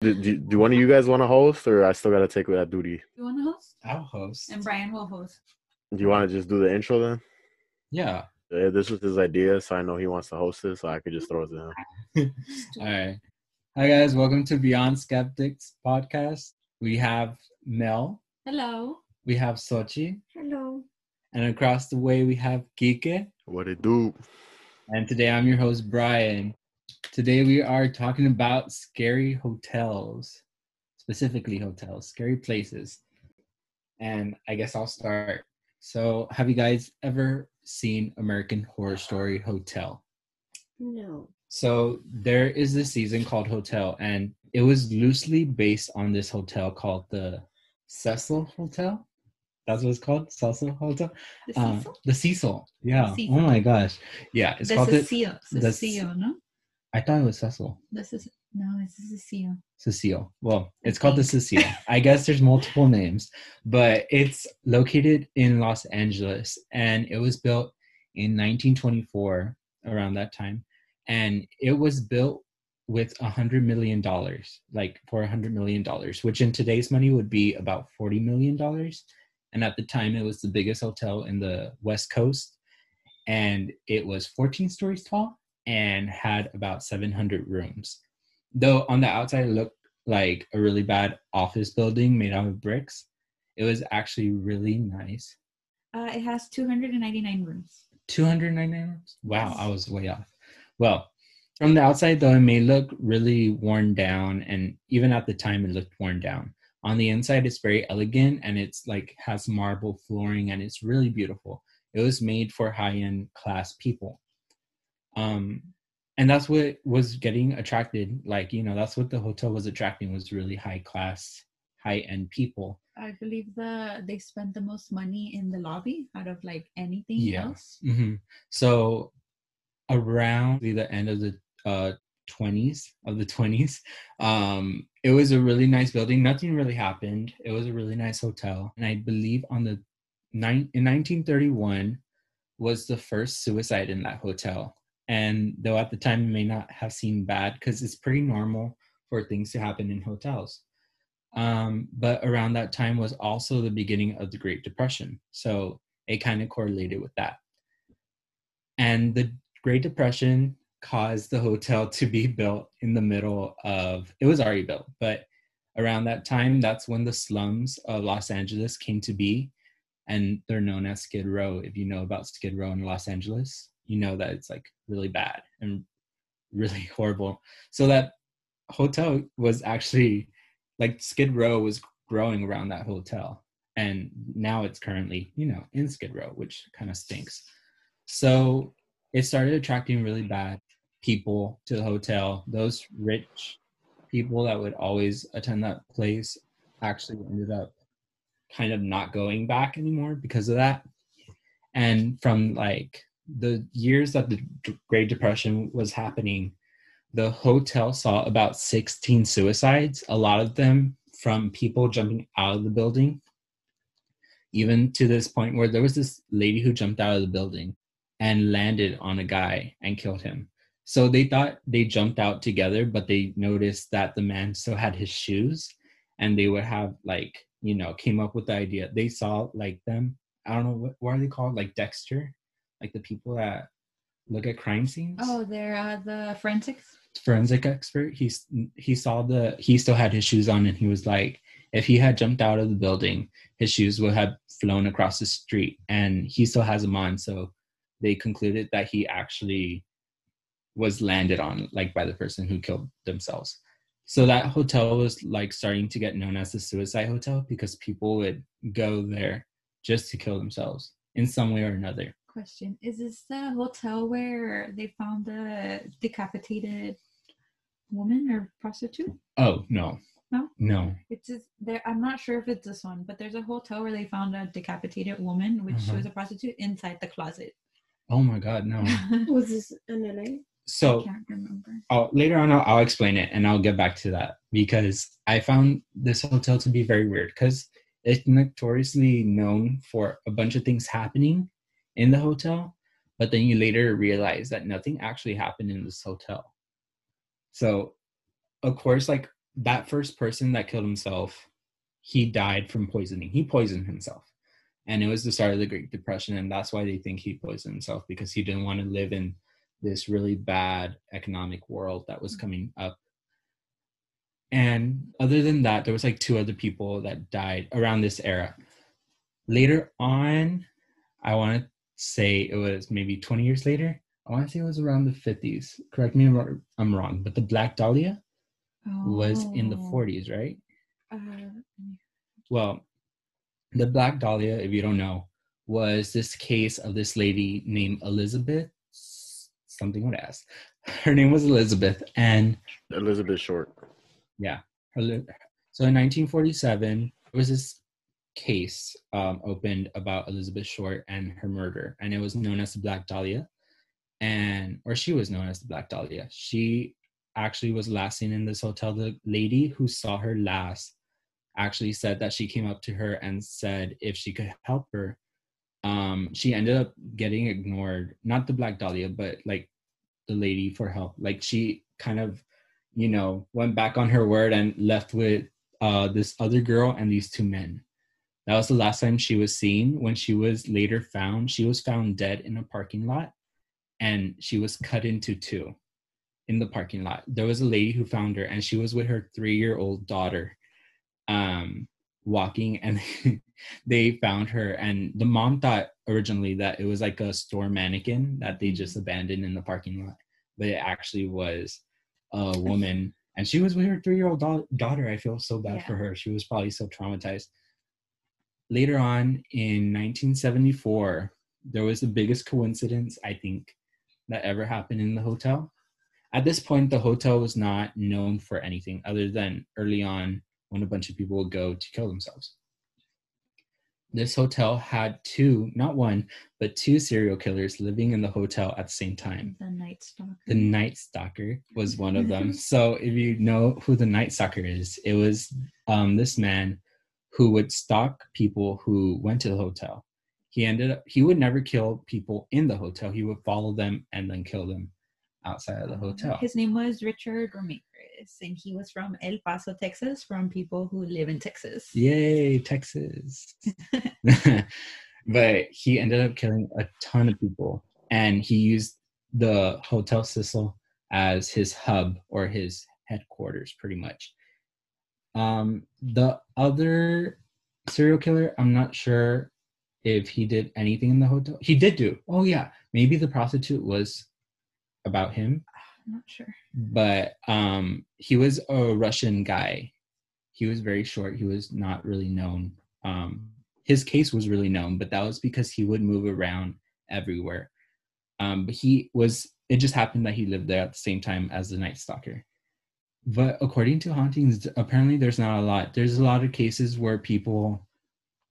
Do, do, do one of you guys want to host, or I still got to take that duty? You want to host? I'll host. And Brian will host. Do you want to just do the intro then? Yeah. Yeah, this was his idea, so I know he wants to host it, so I could just throw it to him. All right. Hi guys, welcome to Beyond Skeptics podcast. We have Mel, Hello. we have Sochi, Hello. and across the way we have Kike. What it do? And today I'm your host Brian. Today we are talking about scary hotels, specifically hotels, scary places. And I guess I'll start. So, have you guys ever seen American Horror Story Hotel? No. So there is this season called Hotel, and it was loosely based on this hotel called the Cecil Hotel. That's what it's called, Cecil Hotel. The Uh, Cecil? the Cecil. Yeah. Cecil. Oh my gosh. Yeah, it's the called the. Cecil. the- Cecil, no? I thought it was Cecil. This is no, it's Cecil. Cecile. Well, I it's called the. Cecile. I guess there's multiple names, but it's located in Los Angeles and it was built in 1924 around that time. And it was built with a hundred million dollars, like for a hundred million dollars, which in today's money would be about forty million dollars. And at the time, it was the biggest hotel in the West Coast, and it was 14 stories tall and had about 700 rooms. Though on the outside it looked like a really bad office building made out of bricks it was actually really nice. Uh, it has 299 rooms. 299 rooms? Wow i was way off. Well from the outside though it may look really worn down and even at the time it looked worn down. On the inside it's very elegant and it's like has marble flooring and it's really beautiful. It was made for high-end class people um and that's what was getting attracted like you know that's what the hotel was attracting was really high class high end people. I believe the they spent the most money in the lobby out of like anything Yeah. else. hmm so around the end of the uh 20s of the 20s um it was a really nice building. Nothing really happened. It was a really nice hotel. And i believe on the nine in 1931 was the first suicide in that hotel and though at the time it may not have seemed bad because it's pretty normal for things to happen in hotels. Um but around that time was also the beginning of the great depression so it kind of correlated with that. And the great depression caused the hotel to be built in the middle of it was already built but around that time that's when the slums of los angeles came to be and they're known as skid row if you know about skid row in los angeles you know that it's like really bad and really horrible. So that hotel was actually like skid row was growing around that hotel and now it's currently you know in skid row which kind of stinks. So it started attracting really bad people to the hotel. Those rich people that would always attend that place actually ended up kind of not going back anymore because of that. And from like the years that the great depression was happening the hotel saw about 16 suicides a lot of them from people jumping out of the building even to this point where there was this lady who jumped out of the building and landed on a guy and killed him. So they thought they jumped out together, but they noticed that the man still had his shoes and they would have like, you know, came up with the idea. They saw like them, I don't know what, what are they called? Like Dexter, like the people that look at crime scenes. Oh, they're uh, the forensics. Forensic expert. He's he saw the he still had his shoes on and he was like, if he had jumped out of the building, his shoes would have flown across the street and he still has them on. So they concluded that he actually was landed on like by the person who killed themselves. So that hotel was like starting to get known as the suicide hotel because people would go there just to kill themselves in some way or another. Question: Is this the hotel where they found the decapitated woman or prostitute? Oh no. No? No. It's just there. I'm not sure if it's this one, but there's a hotel where they found a decapitated woman, which Uh-huh. was a prostitute, inside the closet. Oh my god, no. Was this in LA? So I can't remember. I'll, later on I'll, I'll explain it and I'll get back to that because I found this hotel to be very weird because it's notoriously known for a bunch of things happening in the hotel, but then you later realize that nothing actually happened in this hotel. So, of course, like that first person that killed himself, he died from poisoning. He poisoned himself. And it was the start of the Great Depression. And that's why they think he poisoned himself because he didn't want to live in this really bad economic world that was mm-hmm. coming up. And other than that, there was like two other people that died around this era. Later on, I want to say it was maybe 20 years later. I want to say it was around the 50s. Correct me if I'm wrong, but the Black Dahlia was in the Oh. 40s, right? Uh, Well, the Black Dahlia, if you don't know, was this case of this lady named Elizabeth something with S. Her name was Elizabeth, and Elizabeth Short. yeah, so in 1947 it was this case um, opened about Elizabeth Short and her murder, and it was known as the Black Dahlia, and or she was known as the Black Dahlia. She actually was last seen in this hotel. The lady who saw her last actually said that she came up to her and said if she could help her. Um, she ended up getting ignored, not the Black Dahlia, but like the lady for help. Like she kind of, you know, went back on her word and left with uh, this other girl and these two men. That was the last time she was seen. When she was later found, she was found dead in a parking lot and she was cut into two in the parking lot. There was a lady who found her and she was with her three year old daughter um, walking and they found her. And the mom thought originally that it was like a store mannequin that they just abandoned in the parking lot, but it actually was a woman. And she was with her three year old daughter. I feel so bad Yeah. for her. She was probably so traumatized later on in 1974 there was the biggest coincidence i think that ever happened in the hotel at this point the hotel was not known for anything other than early on when a bunch of people would go to kill themselves this hotel had two not one but two serial killers living in the hotel at the same time the Night Stalker. the Night Stalker was one of them. so if you know who the Night Stalker is, it was um, this man who would stalk people who went to the hotel. He ended up he would never kill people in the hotel. He would follow them and then kill them outside of the uh, hotel. His name was Richard Ramirez, and he was from El Paso, Texas, from people who live in Texas. Yay, Texas. but he ended up killing a ton of people and he used the Hotel Cecil as his hub or his headquarters pretty much. Um the other serial killer, I'm not sure if he did anything in the hotel. He did do. Oh yeah, maybe the prostitute was about him. I'm not sure. but um he was a russian guy. He was very short. He was not really known. Um his case was really known but that was because he would move around everywhere. Um but he was it just happened that he lived there at the same time as the night stalker but according to hauntings apparently there's not a lot there's a lot of cases where people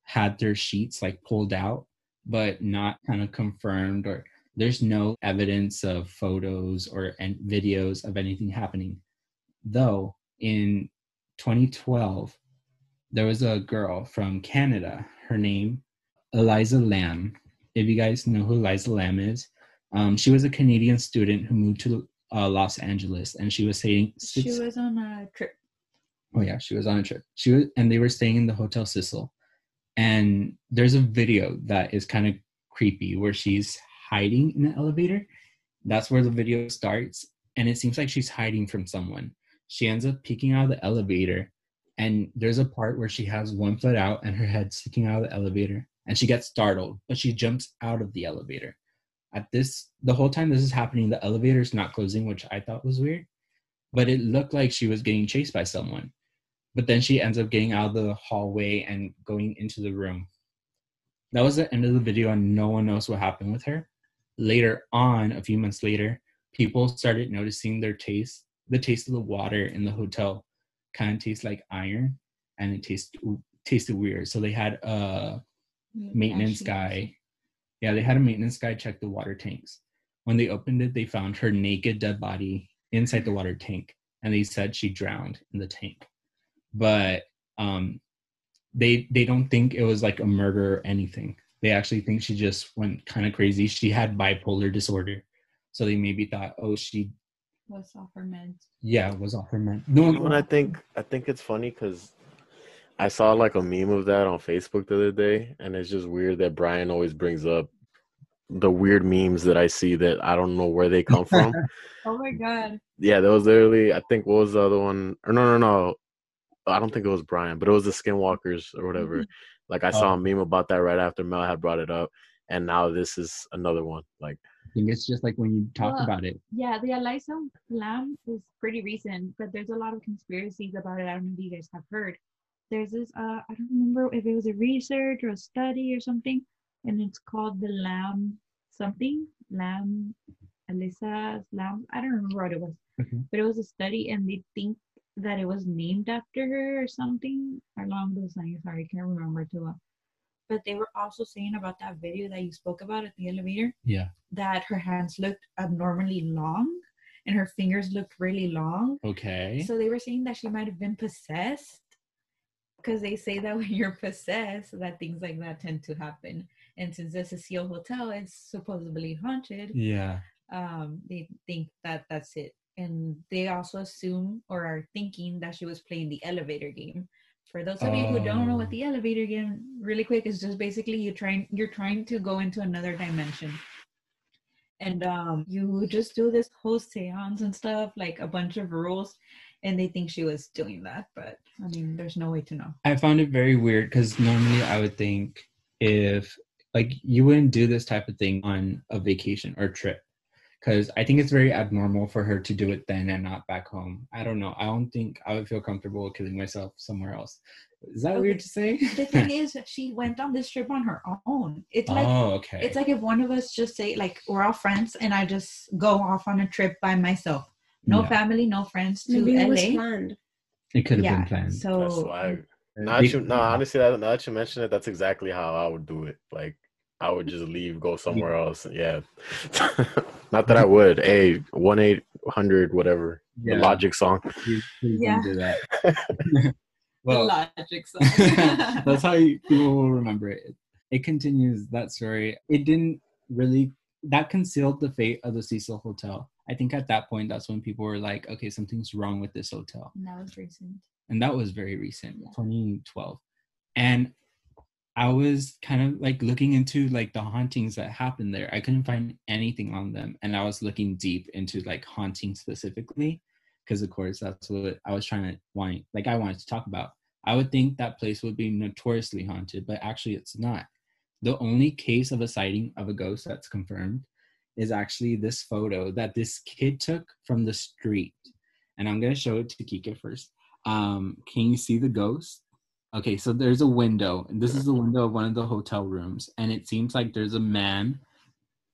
had their sheets like pulled out but not kind of confirmed or there's no evidence of photos or videos of anything happening. Though in 2012 there was a girl from canada her name Elisa Lam if you guys know who Elisa Lam is um, she was a canadian student who moved to uh, los angeles and she was saying She was on a trip. Oh yeah, she was on a trip. She was, and they were staying in the Hotel Cecil. And there's a video that is kind of creepy where she's hiding in the elevator. That's where the video starts, and it seems like she's hiding from someone. She ends up peeking out of the elevator, and there's a part where she has one foot out and her head sticking out of the elevator, and she gets startled, but she jumps out of the elevator. At this, the whole time this is happening, the elevator's not closing, which I thought was weird but it looked like she was getting chased by someone. But then she ends up getting out of the hallway and going into the room. That was the end of the video, and no one knows what happened with her. Later on, a few months later, people started noticing their taste. The taste of the water in the hotel kind of tastes like iron, and it tasted tasted weird. So they had a maintenance guy. Yeah, they had a maintenance guy check the water tanks. When they opened it, they found her naked dead body inside the water tank, and they said she drowned in the tank. But um, they they don't think it was like a murder or anything. They actually think she just went kind of crazy. She had bipolar disorder, so they maybe thought, oh, she was off her meds. Yeah, it was off her man. No, You know what I think? I think it's funny because I saw like a meme of that on Facebook the other day, and it's just weird that Brian always brings up the weird memes that I see that I don't know where they come from. Oh my god. yeah, there was literally I think what was the other one? Or no, no, no. I don't think it was Brian, but it was the Skinwalkers or whatever. Mm-hmm. Like I saw Oh. a meme about that right after Mel had brought it up, and now this is another one. Like I think it's just like when you talk Well, about it. Yeah, the Elisa Lam is pretty recent, but there's a lot of conspiracies about it. I don't know if you guys have heard. There's this uh I don't remember if it was a research or a study or something, and it's called the Lamb something. Lamb Eliza Lamb. I don't remember what it was. Okay. But it was a study and they think that it was named after her or something along those lines. Sorry, I can't remember too well. But they were also saying about that video that you spoke about at the elevator Yeah. that her hands looked abnormally long and her fingers looked really long. Okay. So they were saying that she might have been possessed because they say that when you're possessed, that things like that tend to happen. And since this is Seal Hotel, it's supposedly haunted. yeah. Um, they think that that's it, and they also assume or are thinking that she was playing the elevator game. For those of you who don't know what Oh. the elevator game, really quick, is just basically you're trying you're trying to go into another dimension and um you just do this whole seance and stuff like a bunch of rules and they think she was doing that but i mean there's no way to know I found it very weird because normally I would think if like you wouldn't do this type of thing on a vacation or trip because I think it's very abnormal for her to do it then and not back home. I don't know. I don't think I would feel comfortable killing myself somewhere else. Is that Okay. weird to say? the thing is she went on this trip on her own it's like oh, okay. it's like if one of us just say like we're all friends and i just go off on a trip by myself no Yeah. family no friends to Maybe it was planned. it could have yeah been planned. that's so why. Now that you, no, honestly, that, now that you mention it, that's exactly how I would do it. Like, I would just leave, go somewhere else. Yeah. Not that I would. Hey, one eight hundred, whatever. The Logic song. Please, please Yeah. don't do the well, logic song that's how you, people will remember it. It continues that story. It didn't really that concealed the fate of the Cecil Hotel. I think at that point, that's when people were like, "Okay, something's wrong with this hotel," And that was recent and that was very recent, Yeah. 2012. And I was kind of like looking into like the hauntings that happened there. I couldn't find anything on them, and I was looking deep into like haunting specifically, because of course that's what I was trying to want. Like I wanted to talk about. I would think that place would be notoriously haunted, but actually it's not. The only case of a sighting of a ghost that's confirmed is actually this photo that this kid took from the street. And I'm gonna show it to Kika first. Um, can you see the ghost? Okay, so there's a window, and this is the window of one of the hotel rooms, and it seems like there's a man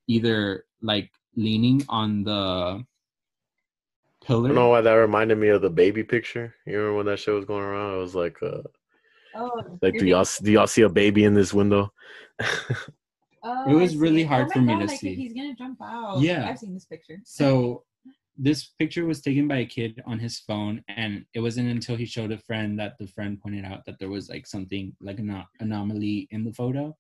either like leaning on the I pillar. don't know why that reminded me of the baby picture. You remember when that show was going around? It was like, uh, oh like, do y'all do y'all see a baby in this window? Oh, It was I really hard Oh for my me to God, like, see. He's gonna jump out. Yeah. I've seen this picture. So this picture was taken by a kid on his phone, and it wasn't until he showed a friend that the friend pointed out that there was like something like an anomaly in the photo,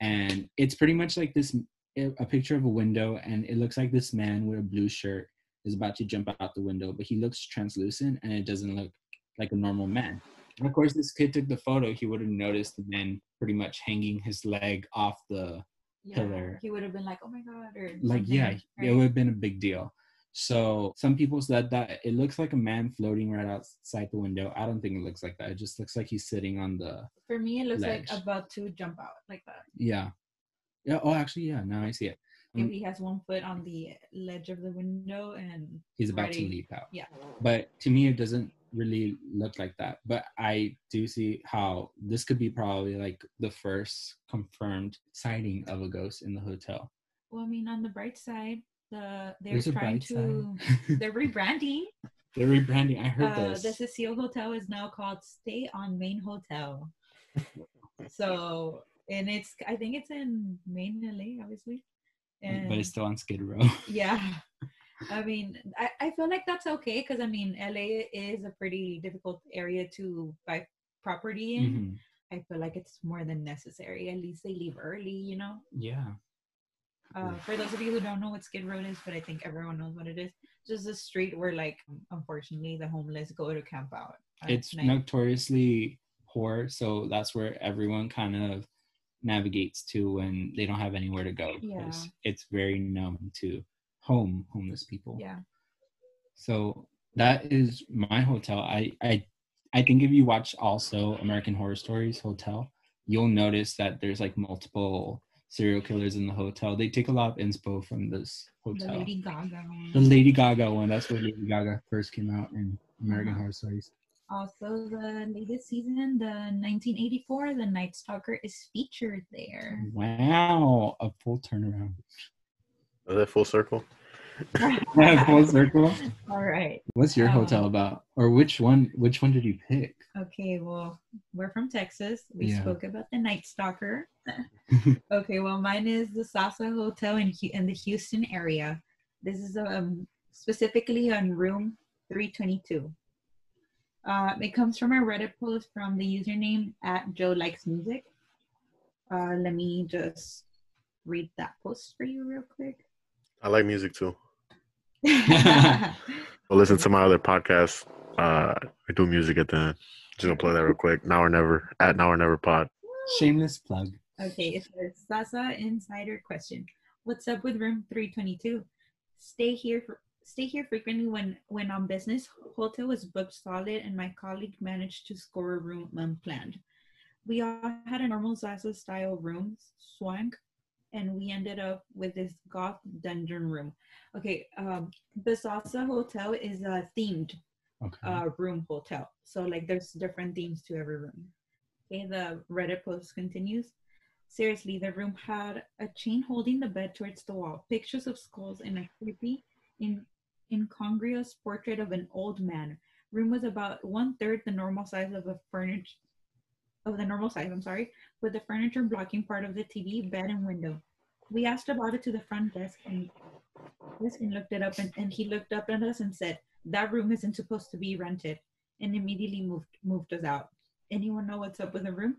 and it's pretty much like this eh, a picture of a window, and it looks like this man with a blue shirt is about to jump out the window, but he looks translucent, and it doesn't look like a normal man. And of course, this kid took the photo. He would have noticed the man pretty much hanging his leg off the yeah, pillar. he would have been like, "Oh my god!" or like yeah it would have been a big deal so some people said that it looks like a man floating right outside the window i don't think it looks like that it just looks like he's sitting on the For me, it looks ledge. like about to jump out like that. yeah yeah oh actually yeah now i see it If Mm. he has one foot on the ledge of the window and he's about to leap out Yeah. but to me it doesn't really look like that but i do see how this could be probably like the first confirmed sighting of a ghost in the hotel Well, I mean, on the bright side, the they're There's trying to they're rebranding. they're rebranding i heard Uh, this the Cecile Hotel is now called Stay on Main Hotel. so, and it's I think it's in Main LA, obviously. And but it's still on skid row yeah, I mean, I, I feel like that's okay because I mean, LA is a pretty difficult area to buy property in. Mhm. I feel like it's more than necessary. At least they leave early, you know. Yeah. Uh, for those of you who don't know what Skid Row is, but I think everyone knows what it is. Just a street where, like, unfortunately, the homeless go to camp out. it's night. notoriously poor, so that's where everyone kind of navigates to when they don't have anywhere to go because it's very numb to home homeless people. yeah. So that is my hotel. I I I think if you watch also American Horror Stories Hotel, you'll notice that there's like multiple serial killers in the hotel. They take a lot of inspo from this hotel. The. Lady Gaga one. The Lady Gaga one. That's where Lady Gaga first came out in American Uh-huh. Horror Stories. Also, the latest season, the 1984, The Night Stalker is featured there. Wow, a full turnaround. Is that full circle? Yeah, full circle. All right. What's your hotel Um, about, or which one? Which one did you pick? Okay, well, we're from Texas. We Yeah. spoke about the Night Stalker. okay, well, mine is the ZaZa Hotel in in the Houston area. This is um specifically on room 322. Uh, it comes from a Reddit post from the username at Joe Likes Music. Uh, let me just read that post for you real quick. I like music too. Well, listen to my other podcast. Uh, I do music at the end. Just gonna play that real quick. Now or never at Now or Never Pod. Shameless plug. Okay, it says ZaZa Insider question. What's up with room 322? Stay here for stay here frequently when when on business. Hotel was booked solid and my colleague managed to score a room unplanned. We all had a normal ZaZa style room, swank, and we ended up with this goth dungeon room. Okay, um the ZaZa Hotel is a themed Okay. uh, room hotel. So like there's different themes to every room. Okay, the Reddit post continues. Seriously, the room had a chain holding the bed towards the wall, pictures of skulls, and a creepy, in, incongruous portrait of an old man. Room was about one third the normal size of a furniture of the normal size. I'm sorry, with the furniture blocking part of the TV, bed, and window. We asked about it to the front desk, and desk and looked it up, and, and he looked up at us and said, "That room isn't supposed to be rented," and immediately moved moved us out. Anyone know what's up with the room?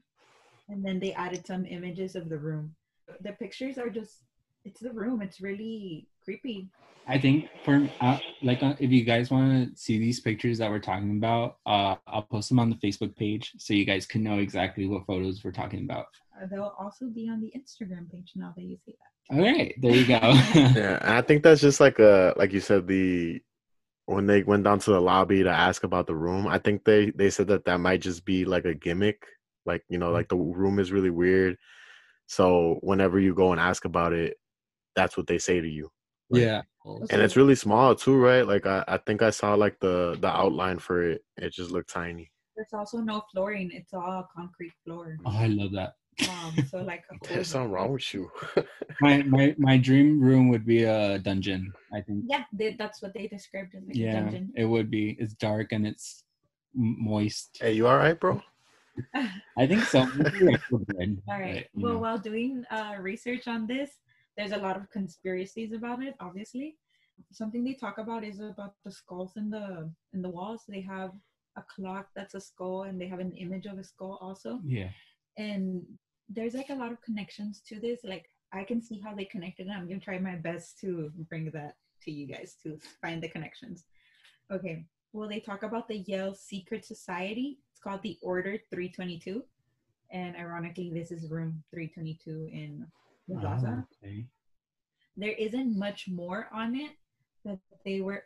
And then they added some images of the room. The pictures are just it's the room. It's really creepy. I think for uh, like uh, if you guys want to see these pictures that we're talking about, uh, I'll post them on the Facebook page so you guys can know exactly what photos we're talking about. Uh, they'll also be on the Instagram page now that you say that. All right, there you go. Yeah, I think that's just like a like you said the when they went down to the lobby to ask about the room. I think they they said that that might just be like a gimmick. Like you know, like the room is really weird. So whenever you go and ask about it, that's what they say to you. Like, yeah, and it's really small too, right? Like I, I think I saw like the the outline for it. It just looked tiny. There's also no flooring. It's all concrete floor. oh, I love that. Um, so like a There's something wrong with you. My my my dream room would be a dungeon. I think. Yeah, they, that's what they described as like a Yeah, dungeon. it would be. It's dark and it's moist. hey, you all right, bro? I think so. Maybe I feel good, All right. but, Well, know. while doing uh, research on this, there's a lot of conspiracies about it. Obviously, something they talk about is about the skulls in the in the walls. They have a clock that's a skull, and they have an image of a skull also. yeah. And there's like a lot of connections to this. Like I can see how they connected, and I'm gonna try my best to bring that to you guys to find the connections. Okay. Well, they talk about the Yale Secret Society. It's called the Order 322. And ironically, this is room 322 in Oh, okay. There isn't much more on it, but they were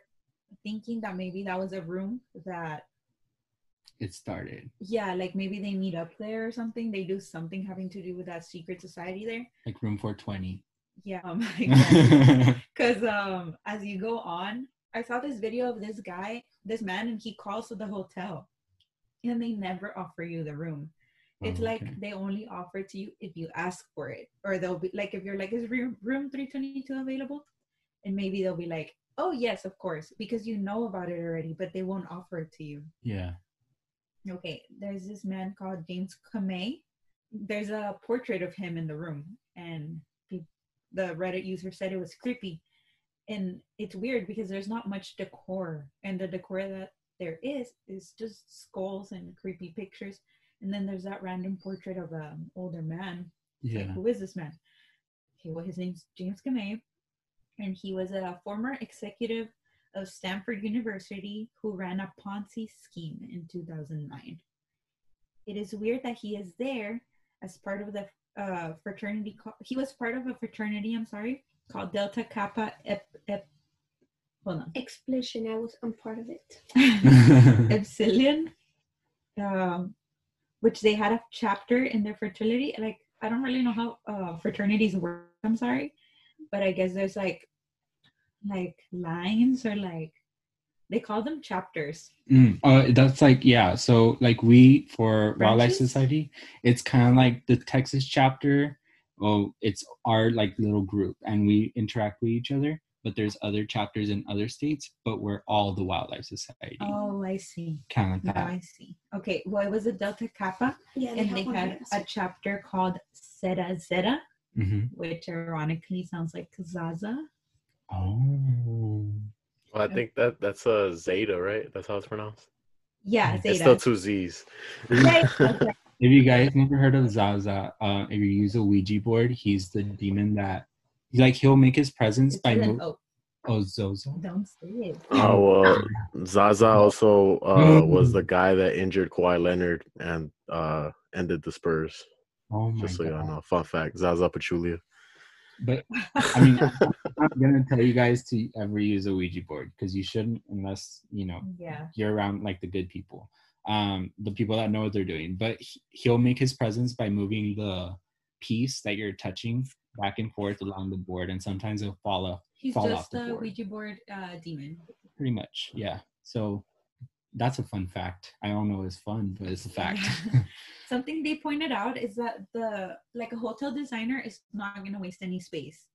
thinking that maybe that was a room that, It started yeah, like maybe they meet up there or something. They do something having to do with that secret society there. like room 420. Yeah, um, because um, as you go on, I saw this video of this guy, this man, and he calls to the hotel, and they never offer you the room. It's Oh, like okay. they only offer to you if you ask for it, or they'll be like, if you're like, is room room three twenty two available? And maybe they'll be like, oh yes, of course, because you know about it already, but they won't offer it to you. Yeah. Okay, there's this man called James Kamei. There's a portrait of him in the room, and the Reddit user said it was creepy. And it's weird because there's not much decor, and the decor that there is is just skulls and creepy pictures. And then there's that random portrait of an older man. Like, Yeah. who is this man? okay, well, his name's James Kamei, and he was a former executive of Stanford University who ran a Ponzi scheme in 2009. It is weird that he is there as part of the uh, fraternity. ca- He was part of a fraternity. I'm sorry, called Delta Kappa Ep. Ep hold on. Explanation. I was. I'm part of it. Epsilon, um, which they had a chapter in their fraternity. Like I don't really know how uh, fraternities work. I'm sorry, but I guess there's like like lines or like they call them chapters. Mm, uh, that's like yeah. So like we for Wildlife Society, it's kind of like the Texas chapter. Oh, it's our like little group, and we interact with each other. But there's other chapters in other states, but we're all the Wildlife Society, Oh, I see. kind of like that. I see. Okay, well, it was a Delta Kappa, Yeah, and they have had a chapter called Zeta Zeta, hmm which ironically sounds like Zaza. Oh, Well, I think that that's a Zeta, right? That's how it's pronounced. Yeah, It's It's still two Z's. Right, okay. If you guys never heard of Zaza, uh, if you use a Ouija board, he's the demon that, like, he'll make his presence It's by mo- O. oh Zozo. Don't say it. Oh well, Zaza also uh, was the guy that injured Kawhi Leonard and uh, ended the Spurs. Oh my Just so god! y'all know, fun fact: Zaza Pachulia. But I mean, I'm gonna tell you guys to ever use a Ouija board because you shouldn't unless you know Yeah. you're around like the good people, um, the people that know what they're doing. But he- he'll make his presence by moving the piece that you're touching back and forth along the board, and sometimes it'll fall off. He's just the. Ouija board uh, demon. Pretty much, yeah. So that's a fun fact. I don't know it's fun, but it's a fact. Something they pointed out is that the like a hotel designer is not going to waste any space.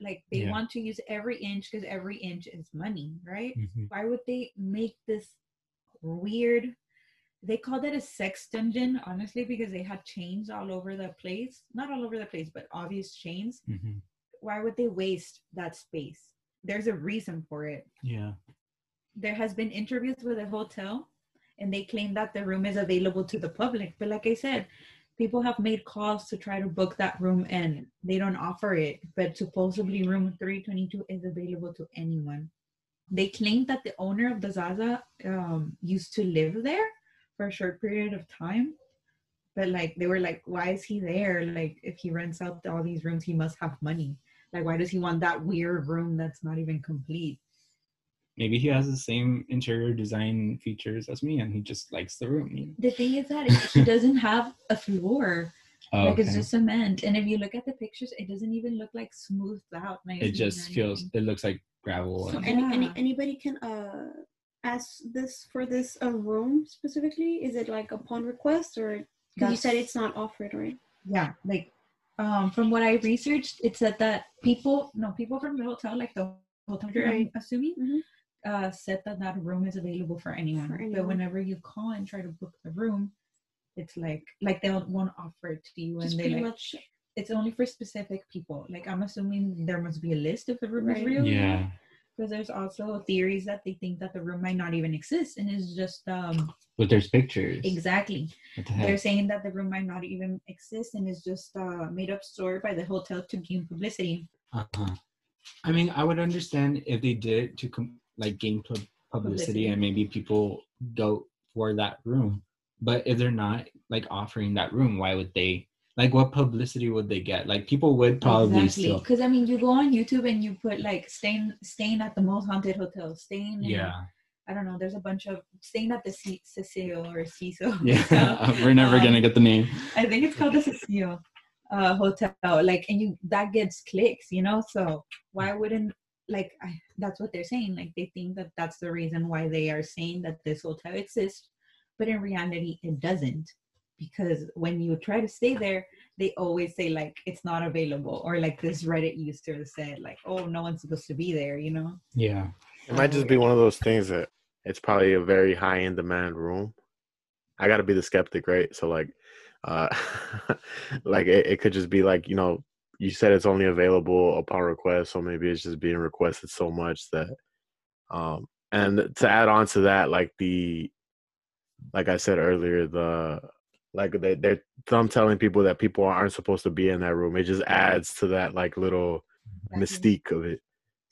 Like they Yeah. want to use every inch because every inch is money, right? Mhm. Why would they make this weird? They called it a sex dungeon, honestly, because they had chains all over the place. Not all over the place, but obvious chains. Mhm. Why would they waste that space? There's a reason for it. Yeah. there has been interviews with a hotel and they claim that the room is available to the public but like i said people have made calls to try to book that room and they don't offer it but supposedly room 322 is available to anyone they claim that the owner of the zaza um, used to live there for a short period of time but like they were like why is he there like if he rents out all these rooms he must have money like why does he want that weird room that's not even complete Maybe he has the same interior design features as me, and he just likes the room. you know? the thing is that it, he doesn't have a floor Oh, like it's okay. just cement and if you look at the pictures it doesn't even look like smoothed out nice it and just feels. It looks like gravel. So and- any, any anybody can uh ask this for this uh, room specifically? Is it like upon request or because you said it's not offered, right? yeah like um from what i researched it said that people no people from the hotel like the hotel i'm Right. assuming Mhm. uh said that that room is available for anyone. For but whenever you call and try to book the room it's like like they won't offer it to you Just and they pretty like much it's only for specific people like i'm assuming there must be a list if the room is Right. real yeah. Because there's also theories that they think that the room might not even exist and it's just um But there's pictures. exactly the they're saying that the room might not even exist and is just a made up story by the hotel to gain publicity Uh-huh. I mean, I would understand if they did it to com- like gain pub- publicity Publicity. and maybe people go for that room. But if they're not like offering that room, why would they? Like, what publicity would they get? Like, people would probably exactly still. because i mean you go on youtube and you put like staying staying at the most haunted hotel staying in, Yeah, i don't know there's a bunch of staying at the C- cecil or cecil yeah. We're never Um, gonna get the name. I think it's called the Cecil uh, Hotel. Like, and you that gets clicks, you know. So why wouldn't like I, that's what they're saying? Like they think that that's the reason why they are saying that this hotel exists, but in reality, it doesn't. Because when you try to stay there, they always say like it's not available, or like this Reddit user said like, oh, no one's supposed to be there, you know. Yeah, It might just be one of those things that it's probably a very high in demand room. I got to be the skeptic, right? So like, uh, like it, it could just be like you know, you said it's only available upon request, so maybe it's just being requested so much that, um, and to add on to that, like the, like I said earlier, the Like they they're them telling people that people aren't supposed to be in that room. It just adds to that like little Exactly. mystique of it,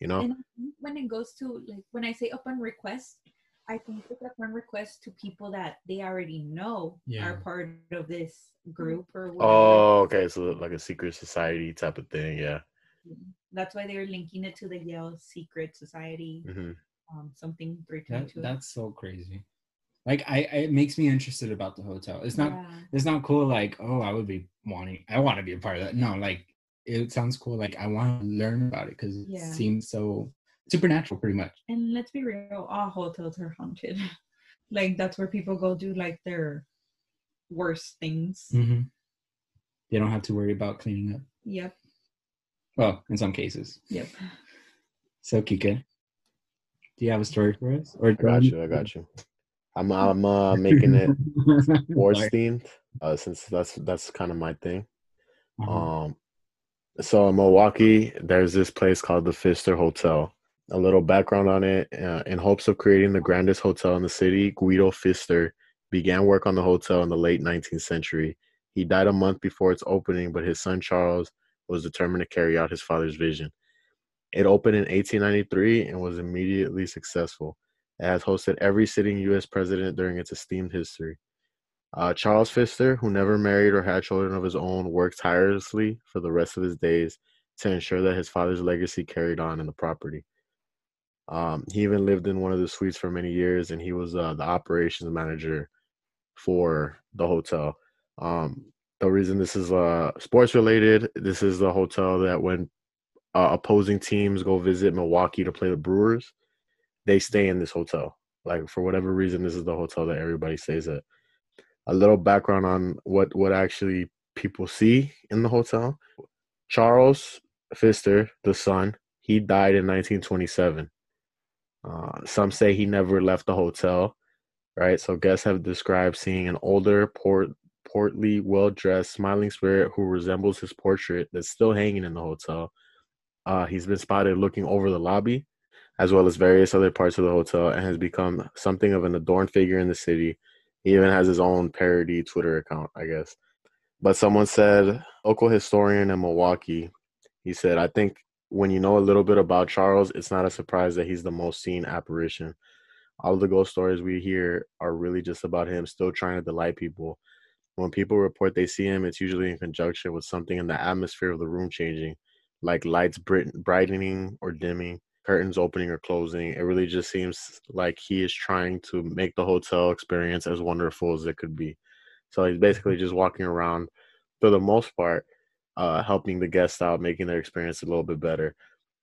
you know? And when it goes to like when I say upon request, I think it's upon request to people that they already know Yeah. are part of this group or whatever. Oh, okay. So like a secret society type of thing. Yeah. That's why they're linking it to the Yale Secret Society, hmm um, something three That, twenty two. that's so crazy. Like I, I, it makes me interested about the hotel. It's not, Yeah. it's not cool. Like, oh, I would be wanting, I want to be a part of that. No, like it sounds cool. Like I want to learn about it because it seems so supernatural, pretty much. And let's be real, all hotels are haunted. like that's where people go do like their worst things. Mm-hmm. They don't have to worry about cleaning up. Yep. Well, in some cases. Yep. So Kika, do you have a story for us? Or I got you. I got you. I'm I'm uh, making it sports themed uh, since that's that's kind of my thing. Uh-huh. Um, so in Milwaukee, there's this place called the Pfister Hotel. A little background on it: uh, in hopes of creating the grandest hotel in the city, Guido Pfister began work on the hotel in the late 19th century. He died a month before its opening, but his son Charles was determined to carry out his father's vision. It opened in 1893 and was immediately successful. Has hosted every sitting U.S. president during its esteemed history. Uh, Charles Pfister, who never married or had children of his own, worked tirelessly for the rest of his days to ensure that his father's legacy carried on in the property. Um, he even lived in one of the suites for many years, and he was uh, the operations manager for the hotel. Um, the reason this is uh, sports related, this is the hotel that when uh, opposing teams go visit Milwaukee to play the Brewers, they stay in this hotel. Like for whatever reason, this is the hotel that everybody stays at. A little background on what what actually people see in the hotel. Charles Pfister, the son, he died in 1927. Uh, some say he never left the hotel, right? So guests have described seeing an older, port, portly, well-dressed, smiling spirit who resembles his portrait that's still hanging in the hotel. Uh, he's been spotted looking over the lobby, as well as various other parts of the hotel, and has become something of an adorned figure in the city. He even has his own parody Twitter account, I guess. But someone said, local historian in Milwaukee, he said, I think when you know a little bit about Charles, it's not a surprise that he's the most seen apparition. All the ghost stories we hear are really just about him still trying to delight people. When people report they see him, it's usually in conjunction with something in the atmosphere of the room changing, like lights brightening or dimming, curtains opening or closing. It really just seems like he is trying to make the hotel experience as wonderful as it could be. So he's basically just walking around, for the most part, uh, helping the guests out, making their experience a little bit better.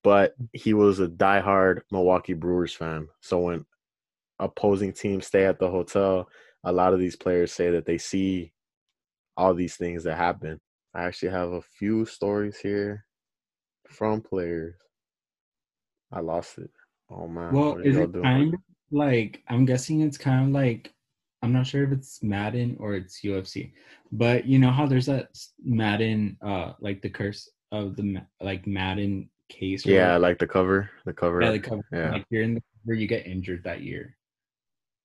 But he was a diehard Milwaukee Brewers fan. So when opposing teams stay at the hotel, a lot of these players say that they see all these things that happen. I actually have a few stories here from players. I lost it. Oh man. Well, what did is it do? kind of like I'm guessing it's kind of like I'm not sure if it's Madden or it's UFC, but you know how there's that Madden, uh, like the curse of the like Madden case. Yeah, whatever. like the cover. The cover. yeah, the cover. yeah. Like you're in the cover, you get injured that year.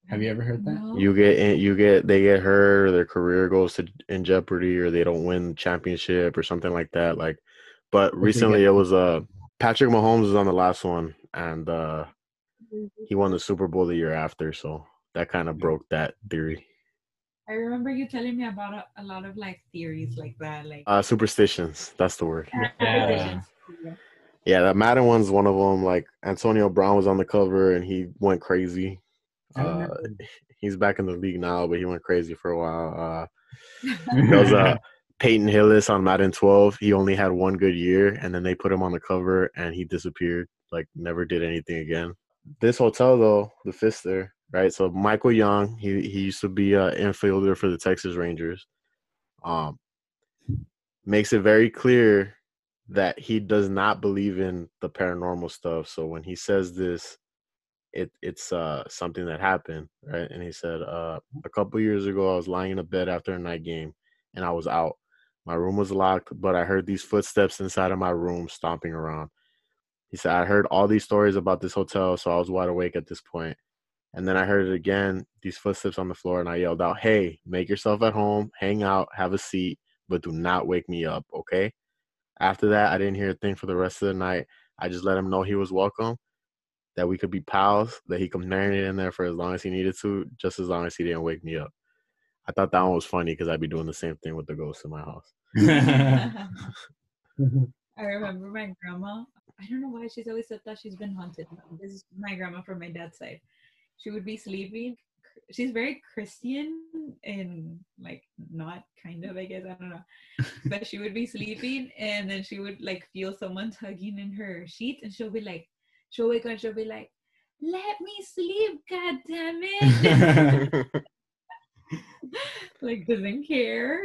Have you ever heard that? No. you get in, you get they get hurt or their career goes to in jeopardy or they don't win the championship or something like that like but recently it was uh Patrick Mahomes was on the last one and uh he won the Super Bowl the year after so that kind of broke that theory I remember you telling me about a, a lot of like theories like that, like uh superstitions that's the word Yeah. superstitions. Yeah. yeah that Madden one's one of them like Antonio Brown was on the cover and he went crazy uh he's back in the league now but he went crazy for a while uh There was uh, Peyton Hillis on Madden 12. He only had one good year, and then they put him on the cover, and he disappeared. Like never did anything again. This hotel, though, the Pfister, right? So Michael Young, he he used to be an infielder for the Texas Rangers. Um, makes it very clear that he does not believe in the paranormal stuff. So when he says this, it it's uh something that happened, right? And he said, uh, a couple years ago, I was lying in a bed after a night game, and I was out. My room was locked, but I heard these footsteps inside of my room stomping around. He said, I heard all these stories about this hotel, so I was wide awake at this point. And then I heard it again, these footsteps on the floor, and I yelled out, Hey, make yourself at home, hang out, have a seat, but do not wake me up, okay? After that, I didn't hear a thing for the rest of the night. I just let him know he was welcome, that we could be pals, that he could marinate in there for as long as he needed to, just as long as he didn't wake me up. I thought that one was funny because I'd be doing the same thing with the ghosts in my house. I remember my grandma. I don't know why she's always said that she's been haunted. This is my grandma from my dad's side. She would be sleeping. She's very Christian and like not kind of, I guess. I don't know. But she would be sleeping and then she would like feel someone tugging in her sheets and she'll be like, she'll wake up and she'll be like, let me sleep, god damn it. Like doesn't care.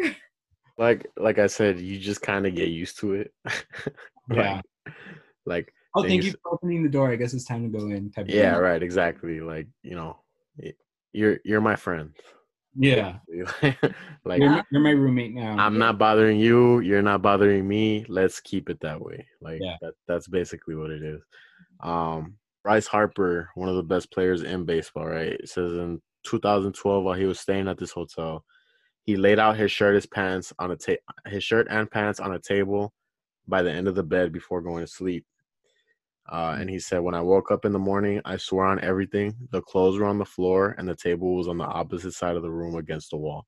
like like I said, you just kind of get used to it. Yeah. like, like oh, thank you for opening the door. I guess it's time to go in. Type yeah, thing. right, exactly. Like you know, you're you're my friend. Yeah. like You're, my, you're my roommate now. I'm not bothering you. You're not bothering me. Let's keep it that way. Like Yeah. that, that's basically what it is. Um, Bryce Harper, one of the best players in baseball, right? It says in 2012 while he was staying at this hotel, he laid out his shirt, his pants on a ta- his shirt and pants on a table by the end of the bed before going to sleep. Uh, and he said, when I woke up in the morning, I swore on everything. The clothes were on the floor, and the table was on the opposite side of the room against the wall.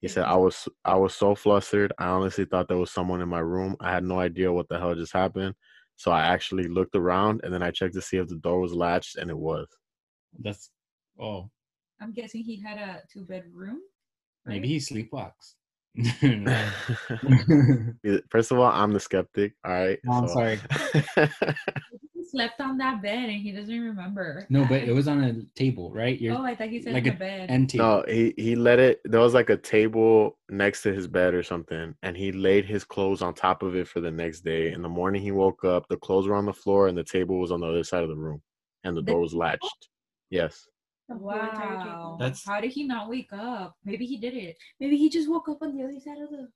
He said, "I was I was so flustered. I honestly thought there was someone in my room. I had no idea what the hell just happened. So I actually looked around, and then I checked to see if the door was latched, and it was. That's oh, I'm guessing he had a two bedroom. maybe he sleepwalks. First of all, I'm the skeptic. All right. No, I'm so- sorry. He slept on that bed and he doesn't remember. no, but it was on a table, right? You're Oh, I thought he said like like a a bed. end table. no, he he let it. There was like a table next to his bed or something, and he laid his clothes on top of it for the next day. In the morning, he woke up. The clothes were on the floor, and the table was on the other side of the room, and the The door was table? latched. Yes. The whole entire Wow. That's- How did he not wake up? Maybe he did it. Maybe he just woke up on the other side of the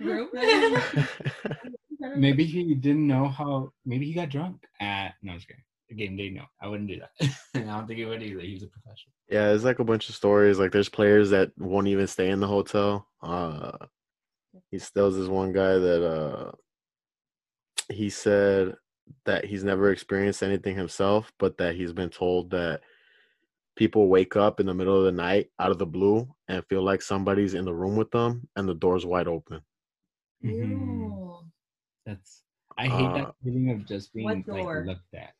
Room? Maybe he didn't know how. Maybe he got drunk. At no, I'm just kidding. Game day, no, I wouldn't do that. I don't think he would either. He's a professional. Yeah, it's like a bunch of stories. Like there's players that won't even stay in the hotel. Uh he still this one guy that uh he said that he's never experienced anything himself, but that he's been told that people wake up in the middle of the night out of the blue and feel like somebody's in the room with them and the door's wide open. Mhm. That's. I hate Uh, that feeling of just being like looked at.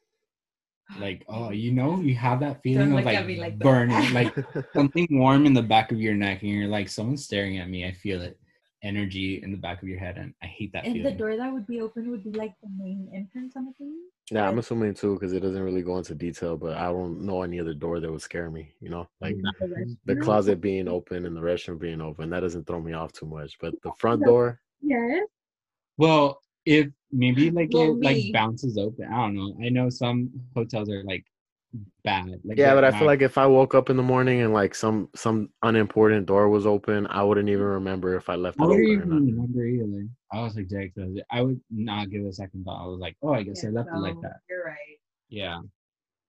Like, oh, you know, you have that feeling Don't of look like, at like that. burning, like something warm in the back of your neck, and you're like, someone's staring at me. I feel it, energy in the back of your head, and I hate that And the door that would be open would be like the main entrance on the thing. Yeah, I'm assuming too because it doesn't really go into detail, but I don't know any other door that would scare me. You know, like the restroom? closet being open and the restroom being open that doesn't throw me off too much but the front door Yes. Well, if maybe like Well, it like bounces open. I don't know. I know some hotels are like bad. Like yeah they're but i not- feel like if i woke up in the morning and like some some unimportant door was open i wouldn't even remember if i left it I wouldn't open even or not remember either. I was like, Jake, I would not give a second thought. I was like, oh, I guess I Yeah, left it like that. You're right. Yeah.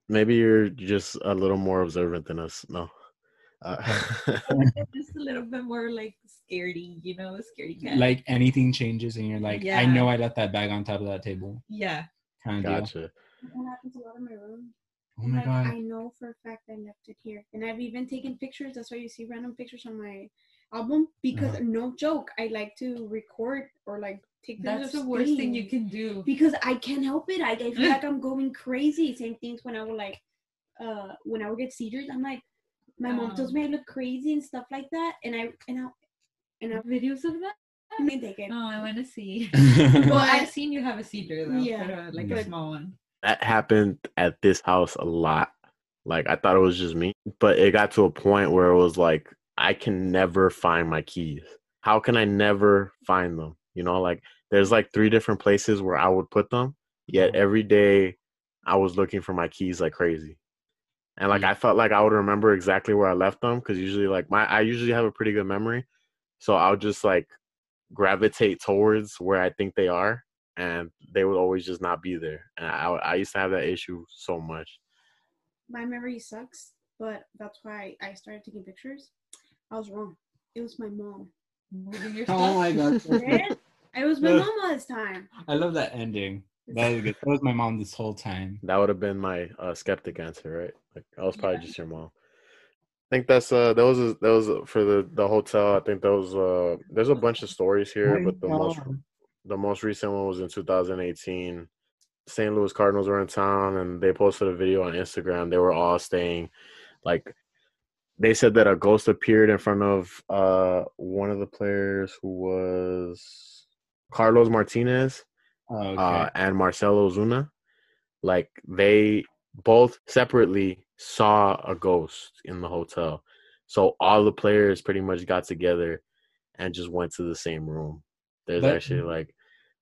maybe you're just a little more observant than us no uh, Just a little bit more like scaredy, you know, scaredy cat. Like anything changes, and you're like, I know I left that bag on top of that table. yeah. Kind of deal. gotcha That happens a lot in my room. Oh my like, god. I know for a fact I left it here. And I've even taken pictures. That's why you see random pictures on my album. Because Uh-huh. no joke, I like to record or like take pictures That's of the worst thing you can do. Because I can't help it. I, I feel like I'm going crazy. Same things when I would like uh when I would get seizures. I'm like my mom tells Oh. me I look crazy and stuff like that. And I and I and I Videos of that? may take it. Oh, I want to see. well, well, I've seen you have a seizure though. Yeah, but, uh, like but- a small one. That happened at this house a lot. Like i thought it was just me but it got to a point where it was like i can never find my keys. How can i never find them? You know like there's like three different places where i would put them yet mm-hmm. every day i was looking for my keys like crazy. And like mm-hmm. i felt like i would remember exactly where i left them because usually like my i usually have a pretty good memory. So i'll just like gravitate towards where i think they are and they would always just not be there and i, I used to have that issue so much My memory sucks. but that's why I started taking pictures. I was wrong. It was my mom. Your Oh my god. It was my Ugh. mom all this time. I love that ending. That was good. That was my mom this whole time. That would have been my uh, skeptic answer, right? Like I was probably Yeah. just your mom. I think that's uh that was that was for the the hotel. I think those uh there's a bunch of stories here, but the most the most recent one was in 2018. St. Louis Cardinals were in town and they posted a video on Instagram. They were all staying like they said that a ghost appeared in front of uh one of the players who was Carlos Martinez Oh, okay. uh, and Marcell Ozuna. Like they both separately saw a ghost in the hotel. So all the players pretty much got together and just went to the same room. There's But- actually like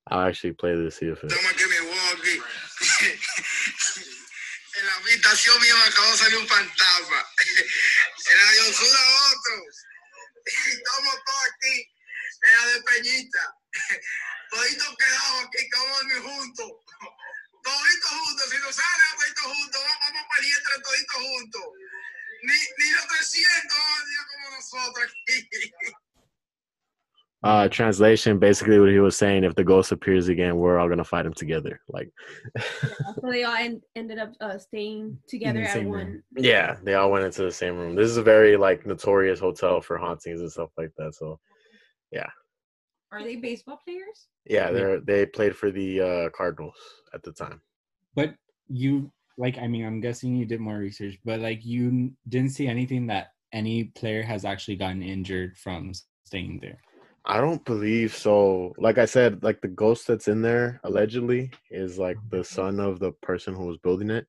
I'll actually play this see if it Toma que me voy aquí. en la habitación mía me acabó de salir un fantasma. En la de Osuna otro. Estamos todos aquí. En la de Peñita. Toditos quedados aquí, juntos. Toditos juntos. Si nos sale, toditos juntos. Vamos, vamos para el entre toditos juntos. Ni, ni los 300 días como nosotros aquí. Uh translation basically what he was saying if the ghost appears again we're all gonna fight him together like So they all en- ended up uh, staying together at one. room. yeah they all went into the same room this is a very like notorious hotel for hauntings and stuff like that so yeah. Are they baseball players? yeah they're they played for the uh cardinals at the time But you like I mean I'm guessing you did more research, but like you didn't see anything that any player has actually gotten injured from staying there. I don't believe so. Like I said, like the ghost that's in there allegedly is like the son of the person who was building it.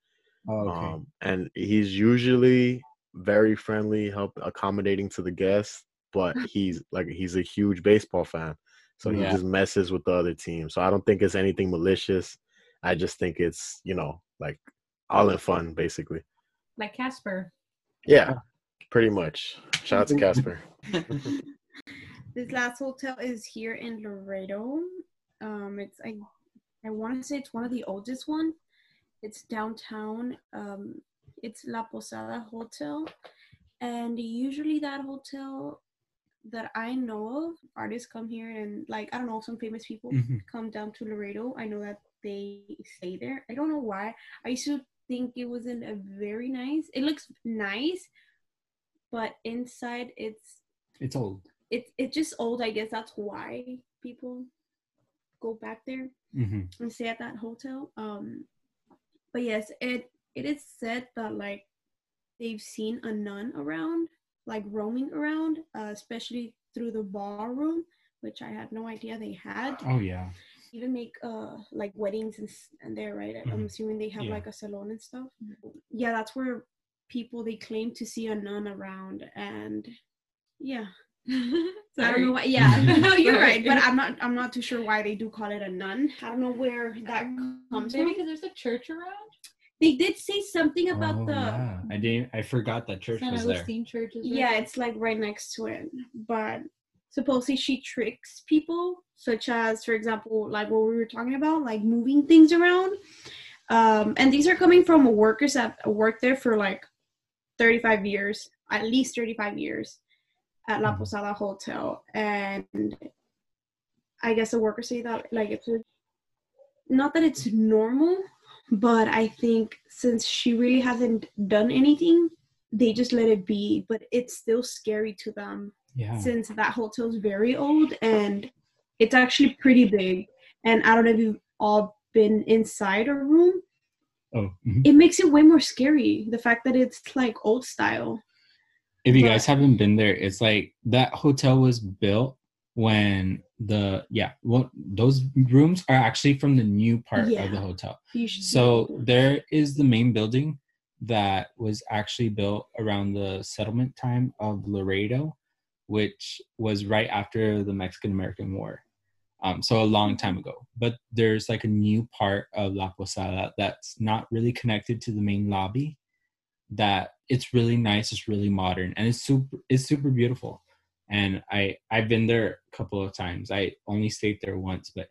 Oh, okay. Um, and he's usually very friendly, help accommodating to the guests, but he's like he's a huge baseball fan. So he Yeah. just messes with the other team. So I don't think it's anything malicious. I just think it's, you know, like all in fun basically. Like Casper. Yeah. Pretty much. Shout out to Casper. This last hotel is here in Laredo. Um, it's I, I want to say it's one of the oldest one. It's downtown. Um, it's La Posada Hotel, and usually that hotel that I know of, artists come here and like I don't know some famous people Mhm. come down to Laredo. I know that they stay there. I don't know why. I used to think it wasn't a very nice. It looks nice, but inside it's It's old. It's it's just old. I guess that's why people go back there hmm and stay at that hotel. Um, but yes, it it is said that like they've seen a nun around, like roaming around, uh, especially through the ballroom, which I had no idea they had. Oh yeah. Even make uh like weddings and, and there, right? I'm Mhm. assuming they have Yeah. like a salon and stuff. Yeah, that's where people they claim to see a nun around, and yeah. I don't know why. Yeah, no, you're right, but I'm not. I'm not too sure why they do call it a nun. I don't know where that comes Maybe from. because there's a church around. They did say something about oh, the. yeah. I didn't. I forgot that church San was there. Agustin Church is Yeah, it's like right next to it. But supposedly she tricks people, such as, for example, like what we were talking about, like moving things around. Um, and these are coming from workers that worked there for like 35 years, at least 35 years at La Mhm. Posada Hotel. And I guess the workers say that, like, it's a, not that it's normal, but I think since she really hasn't done anything, they just let it be. But it's still scary to them Yeah. since that hotel's very old and it's actually pretty big. And I don't know if you've all been inside a room. Oh. mhm. It makes it way more scary. The fact that it's like old style. If you guys haven't been there, it's like that hotel was built when the yeah, well, those rooms are actually from the new part of the hotel. So there is the main building that was actually built around the settlement time of Laredo, which was right after the Mexican American War. Um, so a long time ago. But there's like a new part of La Posada that's not really connected to the main lobby. That it's really nice, it's really modern, and it's super it's super beautiful. And I I've been there a couple of times. I only stayed there once, but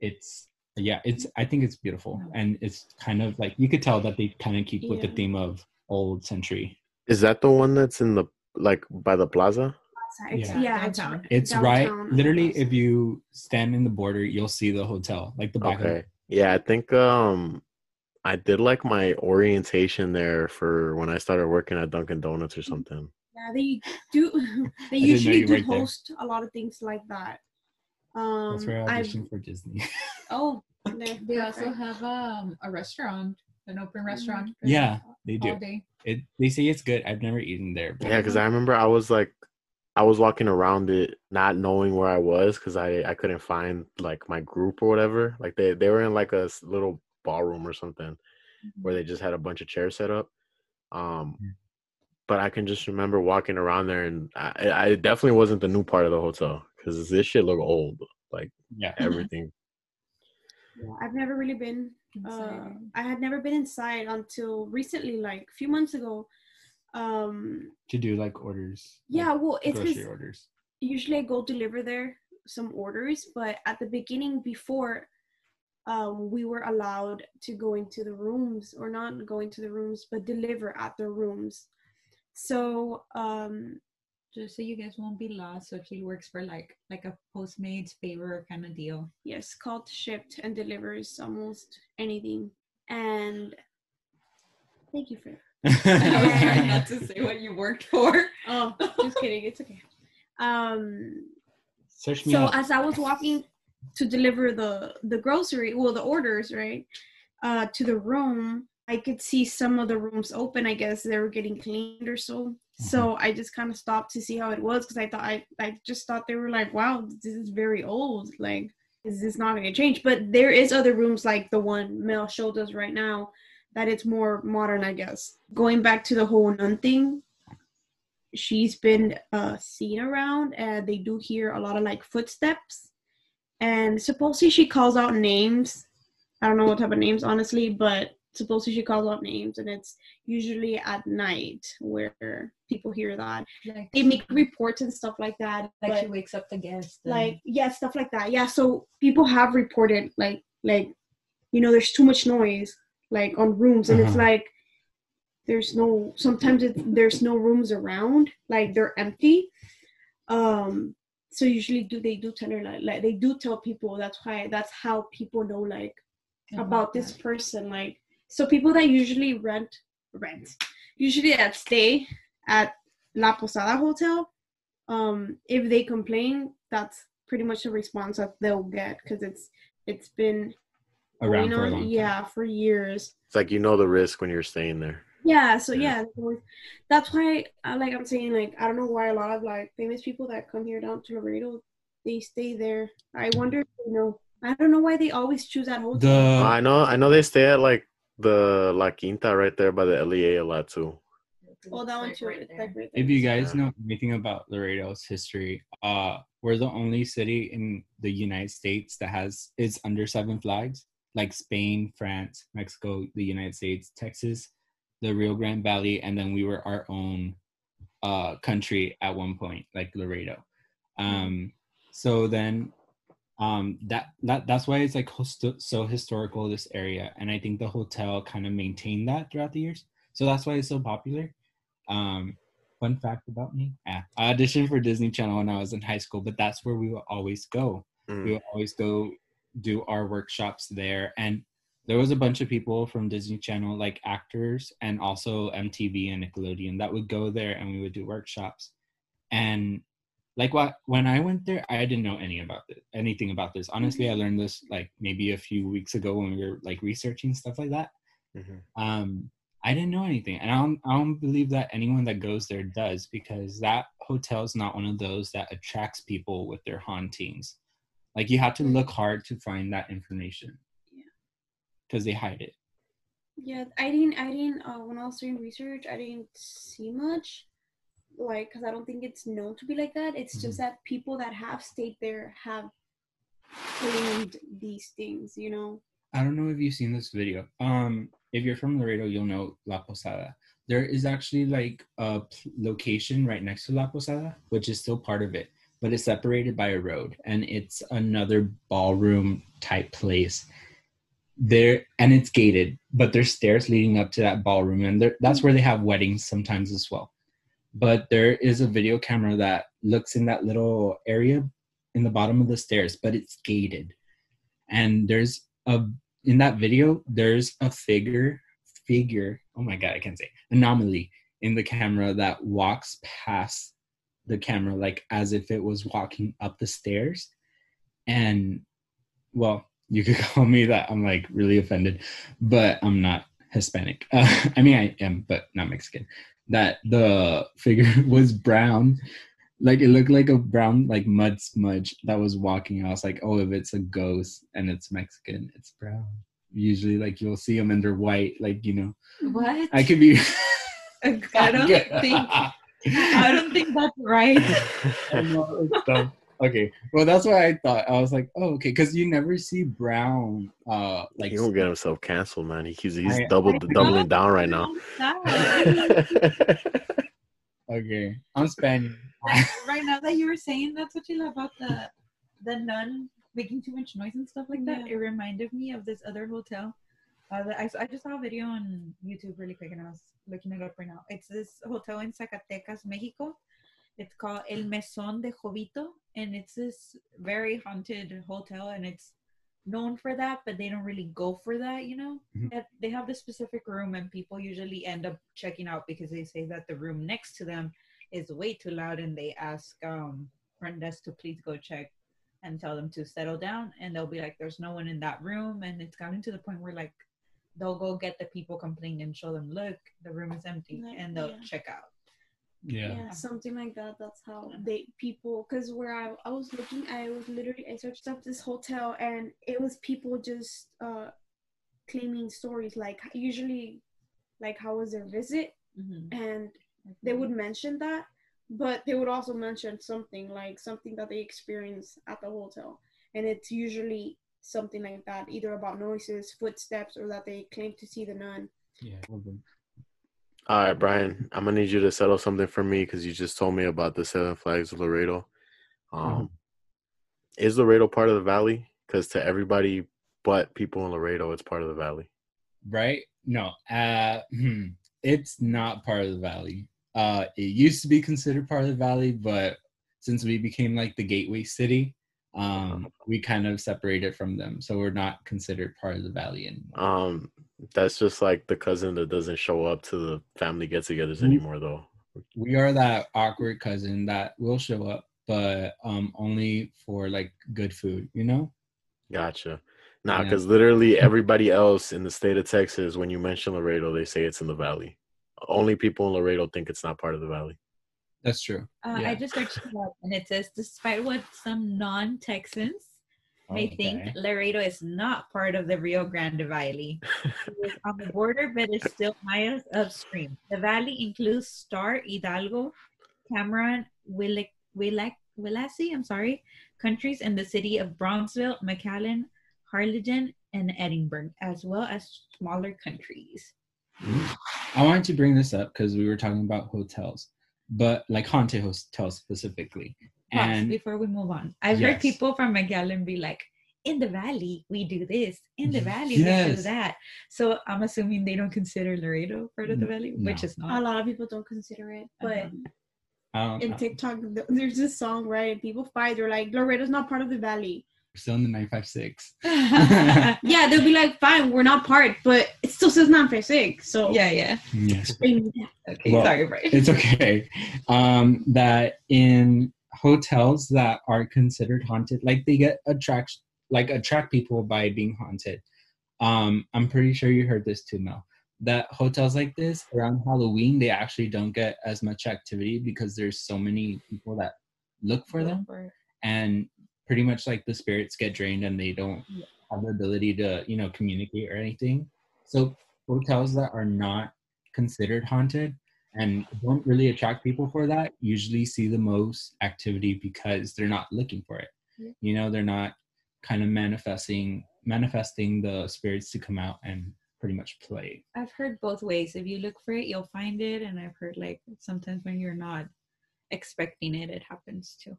it's yeah it's i think it's beautiful and it's kind of like you could tell that they kind of keep with the theme of old century Is that the one that's in the like by the plaza? It's- Yeah. yeah, it's, Downtown. It's downtown right, on literally. If you stand in the border, you'll see the hotel, like the back Okay. it. Yeah, I think um I did like my orientation there for when I started working at Dunkin' Donuts or something. Yeah, they do. They I didn't know usually you do worked there. host a lot of things like that. Um, That's where I I've for Disney. oh, there, They also have um a restaurant, an open restaurant. for yeah, they all do. day. It. They say it's good. I've never eaten there. But Yeah, because I remember I was like I was walking around it not knowing where I was because I I couldn't find like my group or whatever. Like they they were in like a little ballroom or something where they just had a bunch of chairs set up. Um, but I can just remember walking around there, and I, I definitely wasn't the new part of the hotel because this shit looked old. Like yeah, everything. Yeah, I've never really been. Uh, I had never been inside until recently, like a few months ago. Um, to do like orders. like, yeah, well, it's grocery orders. usually I go deliver there some orders, but at the beginning, before um, we were allowed to go into the rooms or not go into the rooms, but deliver at the rooms. So um, Just so you guys won't be lost. So she works for like like a Postmates favor kind of deal. yes, called Shipt and delivers almost anything. And thank you for that. I was trying not to say what you worked for. Oh, just kidding. It's okay. Um, Search me so up. as I was walking to deliver the the grocery, well, the orders, right, uh, to the room, I could see some of the rooms open. I guess they were getting cleaned or so. So I just kind of stopped to see how it was because I thought I I just thought they were like, wow, this is very old. Like, is this not going to change? But there is other rooms like the one Mel showed us right now that it's more modern, I guess. Going back to the whole nun thing, she's been uh, seen around and they do hear a lot of like footsteps and supposedly she calls out names i don't know what type of names honestly but supposedly she calls out names and it's usually at night where people hear that Like, they make reports and stuff like that like she wakes up the guest. and- like yeah stuff like that yeah so people have reported like like you know there's too much noise like on rooms and it's Uh-huh. like there's no sometimes it's there's no rooms around like they're empty um so usually do they do tell her like, like they do tell people that's why that's how people know like about this that. person like so people that usually rent rent usually that stay at la posada hotel um if they complain that's pretty much the response that they'll get because it's it's been Around going for a on long time. yeah for years It's like you know the risk when you're staying there. Yeah so Yeah. yeah that's why I like i'm saying like i don't know why a lot of like famous people that come here down to laredo they stay there i wonder if you know i don't know why they always choose that hotel The I know I know they stay at like the La Quinta right there by the LEA a lot too. oh that one too right like right if you guys Yeah. know anything about Laredo's history, uh, we're the only city in the United States that has is under seven flags, like Spain, France, Mexico, the United States, Texas, the Rio Grande Valley, and then we were our own uh, country at one point, like Laredo. Um, so then um, that, that that's why it's like so historical this area, and I think the hotel kind of maintained that throughout the years. So that's why it's so popular. Um, fun fact about me: ah, I auditioned for Disney Channel when I was in high school, but that's where we would always go. Mm. We would always go do our workshops there, and there was a bunch of people from Disney Channel, like actors, and also MTV and Nickelodeon, that would go there, and we would do workshops. And like what when I went there, I didn't know any about this, anything about this. Honestly, I learned this like maybe a few weeks ago when we were like researching stuff like that Mhm. um i didn't know anything and I don't, I don't believe that anyone that goes there does because that hotel is not one of those that attracts people with their hauntings like you have to look hard to find that information. Because they hide it Yeah, I didn't. I didn't. Uh, when I was doing research, I didn't see much, like, because I don't think it's known to be like that. It's just that people that have stayed there have claimed these things. You know. i don't know if you've seen this video um if you're from laredo you'll know la posada there is actually like a location right next to la posada which is still part of it but it's separated by a road and it's another ballroom type place there and it's gated, but there's stairs leading up to that ballroom, and there, that's where they have weddings sometimes as well. But there is a video camera that looks in that little area in the bottom of the stairs, but it's gated, and there's a in that video there's a figure figure. Oh my god, I can't say anomaly in the camera that walks past the camera like as if it was walking up the stairs and well you could call me that i'm like really offended but i'm not hispanic. Uh, i mean i am but not mexican. That the figure was brown. Like it looked like a brown like mud smudge that was walking. I was like oh if it's a ghost and it's mexican it's brown. Usually like you'll see them and they're white like you know. What? i could be I don't think I don't think that's right. I know, it's dumb. Okay, well that's what I thought. I was like, oh, okay, because you never see brown, uh, like he won't get himself canceled, man. He's he's I- double I doubling down right now. okay, I'm Spanish. Right now that you were saying that's what you love about the the nun making too much noise and stuff like that, Yeah. it reminded me of this other hotel. Uh, that I, I just saw a video on YouTube really quick and I was looking it up right now. It's this hotel in Zacatecas, Mexico. It's called El Mesón de Jobito, and it's this very haunted hotel, and it's known for that, but they don't really go for that, you know. Mhm. They have this specific room, and people usually end up checking out because they say that the room next to them is way too loud, and they ask um front desk to please go check and tell them to settle down, and they'll be like, "There's no one in that room," and it's gotten to the point where like they'll go get the people complaining and show them, "Look, the room is empty," and they'll yeah. check out. Yeah. yeah something like that that's how they people because where I, I was looking i was literally i searched up this hotel and it was people just uh claiming stories like usually like how was their visit Mhm. and they would mention that but they would also mention something like something that they experience at the hotel and it's usually something like that either about noises footsteps or that they claim to see the nun Yeah. All right, Brian, I'm gonna need you to settle something for me because you just told me about the Seven Flags of Laredo. Um, Is Laredo part of the valley? Because to everybody but people in Laredo, it's part of the valley. Right? No. Uh, hmm. It's not part of the valley. Uh, it used to be considered part of the valley, but since we became like the gateway city, um, we kind of separated from them, so we're not considered part of the valley anymore. Um, that's just like the cousin that doesn't show up to the family get-togethers anymore, though. we are that awkward cousin that will show up, but um, only for like good food, you know? Gotcha. Nah, Yeah. because literally everybody else in the state of Texas, when you mention Laredo, they say it's in the valley. Only people in Laredo think it's not part of the valley. That's true. Uh, Yeah. I just searched it up, and it says, despite what some Oh, non-Texans think, Laredo is not part of the Rio Grande Valley. It is on the border, but it's still miles upstream. The valley includes Starr, Hidalgo, Cameron, Willick, Willick, Willacy, I'm sorry, countries in the city of Brownsville, McAllen, Harlingen, and Edinburg, as well as smaller countries. I wanted to bring this up because we were talking about hotels, but like haunted hotels specifically. Pause And before we move on, I've heard people from McAllen be like, "In the valley, we do this. In the valley, we do that." So I'm assuming they don't consider Laredo part of the N- valley, which no. is a lot of people don't consider it but Uh-huh. In know. TikTok, there's this song, right? And people fight. They're like, Laredo's not part of the valley. We're still in the 956. Yeah, they'll be like, fine, we're not part, but it still says 956. So yeah, yeah. yes. Okay, Well, sorry, Brian. it's okay. Um, that in hotels that are considered haunted, like they get attract like attract people by being haunted. Um, I'm pretty sure you heard this too, Mel. That hotels like this around Halloween, they actually don't get as much activity because there's so many people that look for them, and pretty much like the spirits get drained and they don't have the ability to you know communicate or anything. So hotels that are not considered haunted and don't really attract people for that usually see the most activity because they're not looking for it Yeah. you know they're not kind of manifesting manifesting the spirits to come out and pretty much play I've heard both ways. If you look for it, you'll find it, and I've heard like sometimes when you're not expecting it, it happens too.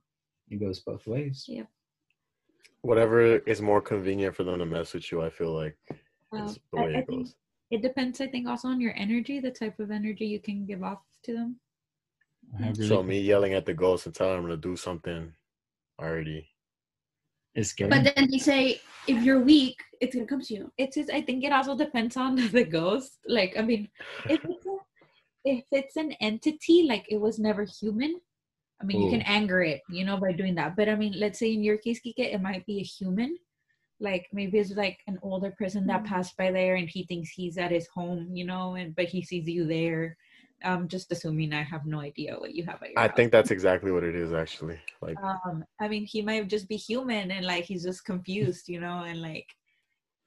it goes both ways Yeah. Whatever is more convenient for them to mess with you, I feel like. Uh, It's the way I it think goes. It depends. I think also on your energy, the type of energy you can give off to them. I have really So me yelling at the ghost and telling them to do something already. it's scary. But then they say if you're weak, it's gonna come to you. It's just, I think it also depends on the ghost. Like, I mean, if it's a, if it's an entity, like it was never human. I mean, you can anger it, you know, by doing that. But I mean, let's say in your case, Kike, it might be a human. Like maybe it's like an older person that Mhm. passed by there, and he thinks he's at his home, you know, and but he sees you there. Um, just assuming I have no idea what you have at your I house. think that's exactly what it is actually. Like um i mean he might just be human and like he's just confused you know and like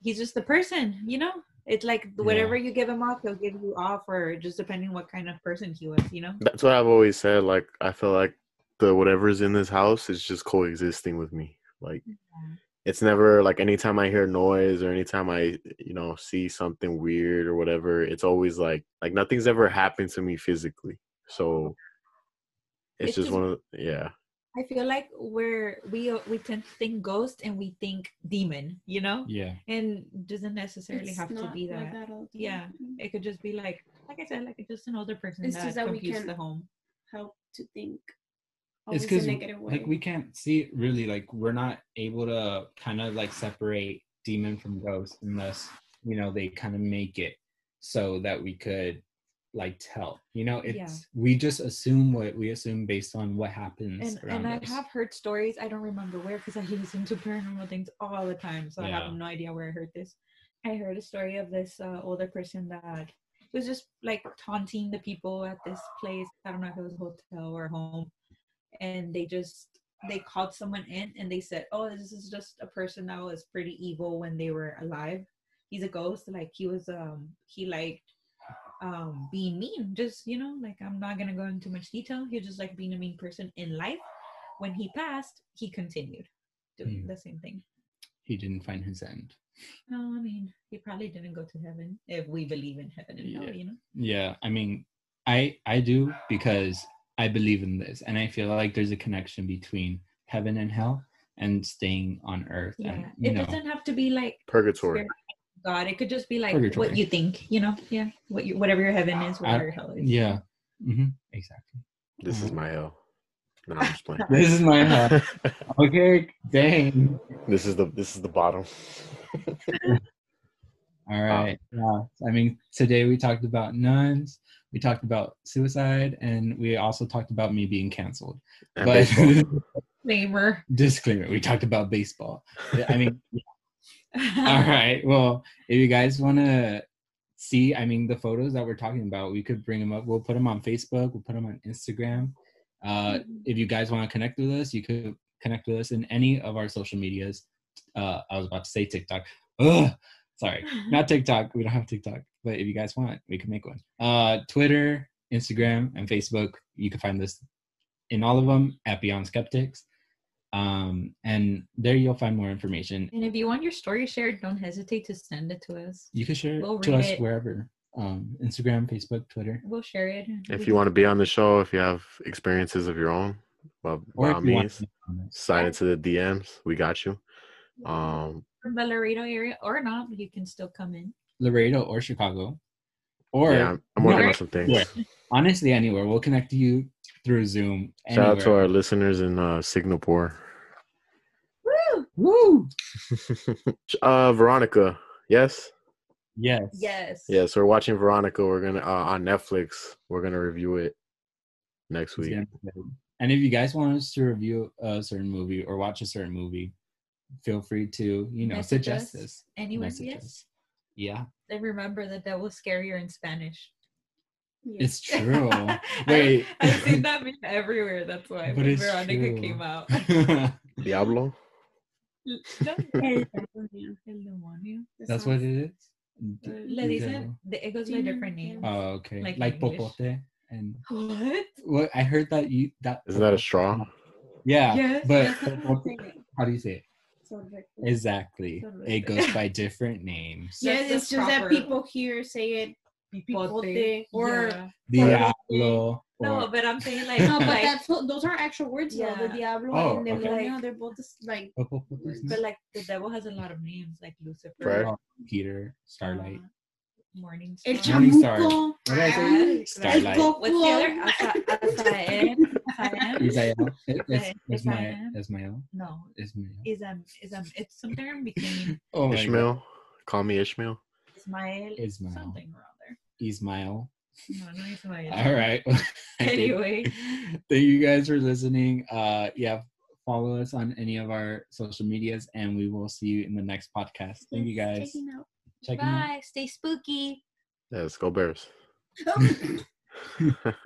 he's just the person you know it's like whatever you give him off he'll give you off or just depending what kind of person he was you know that's what I've always said. Like I feel like the whatever's in this house is just coexisting with me. Like it's never like anytime I hear noise or anytime I you know see something weird or whatever, it's always like like nothing's ever happened to me physically. So it's, It's just just- one of yeah. i feel like we're we uh, we tend to think ghost and we think demon you know yeah. and doesn't necessarily It's have to not be like that yeah mm-hmm. it could just be like like i said like just an older person It's that, just that we can- the home Help to think. It's Always because like we can't see it really like we're not able to kind of like separate demon from ghost unless you know they kind of make it so that we could like tell you know it's Yeah. we just assume what we assume based on what happens and around and I have heard stories. I don't remember where because I listen to paranormal things all the time, so I have no idea where I heard this. I heard a story of this uh, older person that was just like taunting the people at this place. I don't know if it was a hotel or a home, and they just they called someone in and they said, "Oh, this is just a person that was pretty evil when they were alive. He's a ghost. Like he was um he liked." um being mean just you know like i'm not gonna go into much detail he was just like being a mean person in life when he passed he continued doing Hmm. the same thing he didn't find his end no i mean he probably didn't go to heaven if we believe in heaven and hell you know yeah i mean i i do because i believe in this and i feel like there's a connection between heaven and hell and staying on earth yeah and you it know doesn't have to be like Purgatory. god it could just be like Purgatory. what you think you know yeah what you whatever your heaven is I- whatever your hell is yeah hmm exactly This is my hell. No, I'm just playing. this is my hell okay dang this is the this is the bottom. All right. Yeah. I mean, today we talked about nuns, we talked about suicide, and we also talked about me being canceled. And but disclaimer disclaimer, we talked about baseball. I mean, all right. Well, if you guys want to see, I mean, the photos that we're talking about, we could bring them up. We'll put them on Facebook. We'll put them on Instagram. Uh, if you guys want to connect with us, you could connect with us in any of our social medias. Uh, I was about to say TikTok. Ugh, sorry, not TikTok. We don't have TikTok. But if you guys want, we can make one. Uh, Twitter, Instagram, and Facebook. You can find this in all of them at Beyond Skeptics. Um, and there you'll find more information. and if you want your story shared don't hesitate to send it to us You can share We'll it to us it. wherever. Um, Instagram, Facebook, Twitter. we'll share it if you want to be on the show, if you have experiences of your own, well, by Or all if means, to comment. slide into the DMs. We got you. Um, from the Laredo area or not, you can still come in. Laredo or Chicago. Or yeah, I'm, I'm working on some things. where? honestly anywhere. We'll connect you through Zoom. Shout out to our listeners in uh, Singapore. Woo! uh, Veronica, yes, Yes. Yes. yes. we're watching Veronica. We're gonna uh, on Netflix. We're gonna review it next week. gonna be good. And if you guys want us to review a certain movie or watch a certain movie, feel free to, you know, Message suggest this. Anyone? Yes. Yeah, And remember that that was scarier in Spanish. Yeah. it's true. I- Wait. I've seen that meme everywhere. That's why But when it's Veronica true. came out. Diablo. No, El- El demonio. That's what it is. Uh, Le dicen, the- it goes by different names. Oh, okay. Like Like, popote and What? what I heard that you that Isn't that a straw? Yeah, Yes, but that's how I popote- say it. how do you say it? Sorry. Exactly. Sorry. It goes by different names. Yeah, That's it's just that people here say it Bipote, or Yeah. Diablo. No, or- but I'm saying like, no, but like that's those are actual words. Yeah. Yeah. the Diablo Oh, and okay. Demonio, they're both just like but like the devil has a lot of names like Lucifer, Fred. Peter, Starlight. uh, Morning El Star. Morning Star. Chamuco, What did I say? Starlight. Goku. What's the other? Asa- Asael. Asael? Isael. It- Ismael. Ismael. Ismael. No, Ismael. is um is um it's something in between Oh my God. Ishmael. Call me Ishmael. Ismael, Ismael. something around there. Ismael. No, no Ismael. All right. Anyway. thank you guys for listening. Uh, yeah, follow us on any of our social medias, and we will see you in the next podcast. Thank you guys. Checking out. Checking out. Bye. Stay spooky. Yes, go Bears.